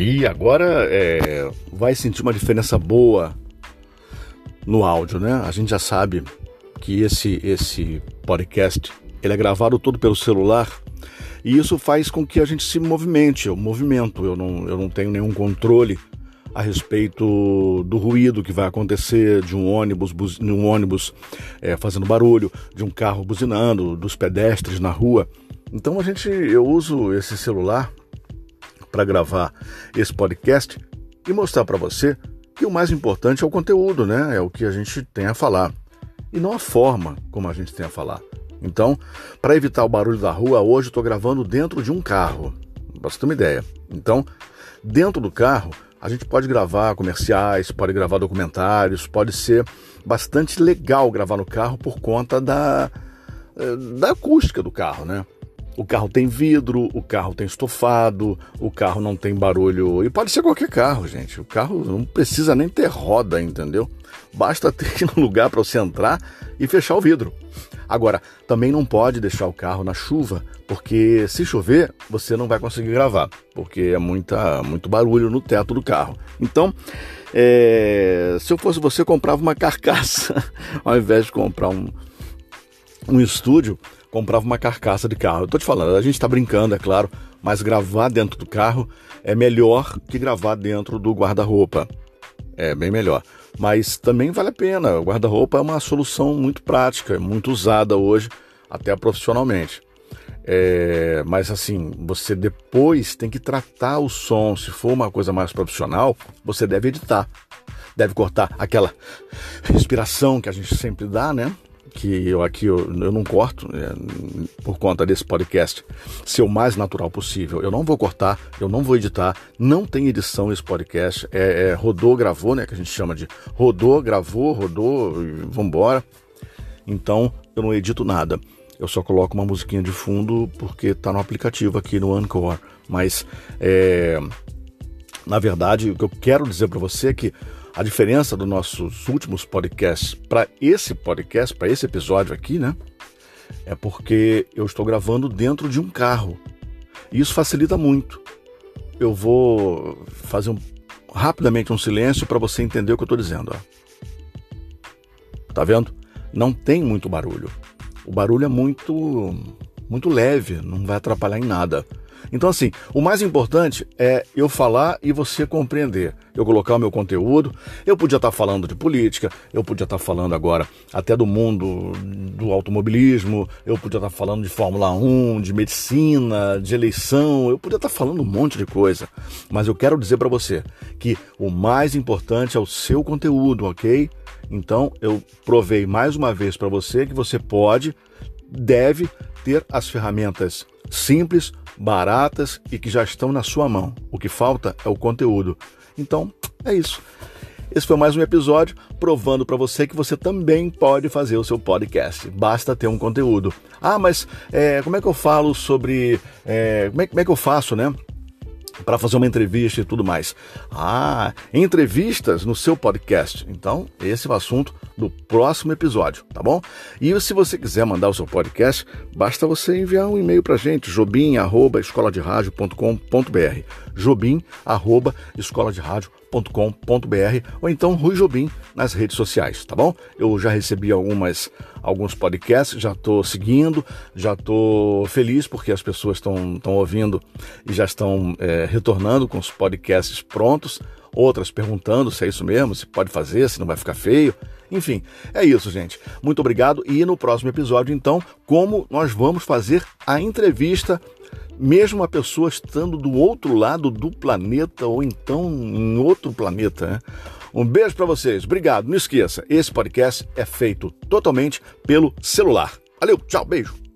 E agora é, vai sentir uma diferença boa no áudio, né? A gente já sabe que esse, esse podcast ele é gravado todo pelo celular e isso faz com que a gente se movimente, o movimento. Eu não, eu não tenho nenhum controle a respeito do ruído que vai acontecer de um ônibus, um ônibus é, fazendo barulho, de um carro buzinando, dos pedestres na rua. Então a gente, eu uso esse celular para gravar esse podcast e mostrar para você que o mais importante é o conteúdo, né? É o que a gente tem a falar e não a forma como a gente tem a falar. Então, para evitar o barulho da rua, hoje estou gravando dentro de um carro. Ter uma ideia. Então, dentro do carro, a gente pode gravar comerciais, pode gravar documentários, pode ser bastante legal gravar no carro por conta da, eh, da acústica do carro, né? O carro tem vidro, o carro tem estofado, o carro não tem barulho. E pode ser qualquer carro, gente. O carro não precisa nem ter roda, entendeu? Basta ter um lugar para você entrar e fechar o vidro. Agora, também não pode deixar o carro na chuva, porque se chover, você não vai conseguir gravar, porque é muita, muito barulho no teto do carro. Então, é, se eu fosse você, comprava uma carcaça, ao invés de comprar um, um estúdio, comprava uma carcaça de carro. Eu tô te falando, a gente está brincando, é claro, mas gravar dentro do carro é melhor que gravar dentro do guarda-roupa. É bem melhor mas também vale a pena. O guarda-roupa é uma solução muito prática, muito usada hoje, até profissionalmente. É, mas assim, você depois tem que tratar o som. Se for uma coisa mais profissional, você deve editar. Deve cortar aquela respiração que a gente sempre dá, né? Que eu aqui eu, eu não corto é, por conta desse podcast ser o mais natural possível. Eu não vou cortar, eu não vou editar, não tem edição esse podcast. É, é rodou, gravou, né? Que a gente chama de rodou, gravou, rodou, vambora. Então eu não edito nada. Eu só coloco uma musiquinha de fundo porque tá no aplicativo aqui no Anchor. Mas é, na verdade o que eu quero dizer para você é que a diferença dos nossos últimos podcasts para esse podcast, para esse episódio aqui, né? É porque eu estou gravando dentro de um carro. E isso facilita muito. Eu vou fazer um, rapidamente um silêncio para você entender o que eu estou dizendo. Ó. Tá vendo? Não tem muito barulho. O barulho é muito, muito leve, não vai atrapalhar em nada. Então, assim, o mais importante é eu falar e você compreender. Eu colocar o meu conteúdo. Eu podia estar falando de política, eu podia estar falando agora até do mundo do automobilismo, eu podia estar falando de Fórmula 1, de medicina, de eleição, eu podia estar falando um monte de coisa. Mas eu quero dizer para você que o mais importante é o seu conteúdo, ok? Então, eu provei mais uma vez para você que você pode, deve ter as ferramentas simples, baratas e que já estão na sua mão. O que falta é o conteúdo. Então, é isso. Esse foi mais um episódio provando para você que você também pode fazer o seu podcast. Basta ter um conteúdo. Ah, mas é, como é que eu falo sobre. É, como, é, como é que eu faço, né? para fazer uma entrevista e tudo mais. Ah, entrevistas no seu podcast. Então, esse é o assunto do próximo episódio, tá bom? E se você quiser mandar o seu podcast, basta você enviar um e-mail para gente, jobim@escoladeradio.com.br. jobim@escoladeradio.com.br ou então Rui Jobim nas redes sociais, tá bom? Eu já recebi algumas alguns podcasts, já estou seguindo, já estou feliz porque as pessoas estão ouvindo e já estão é, retornando com os podcasts prontos, outras perguntando se é isso mesmo, se pode fazer, se não vai ficar feio. Enfim, é isso, gente. Muito obrigado e no próximo episódio, então, como nós vamos fazer a entrevista mesmo a pessoa estando do outro lado do planeta ou então em outro planeta. Né? Um beijo para vocês, obrigado. Não esqueça, esse podcast é feito totalmente pelo celular. Valeu, tchau, beijo.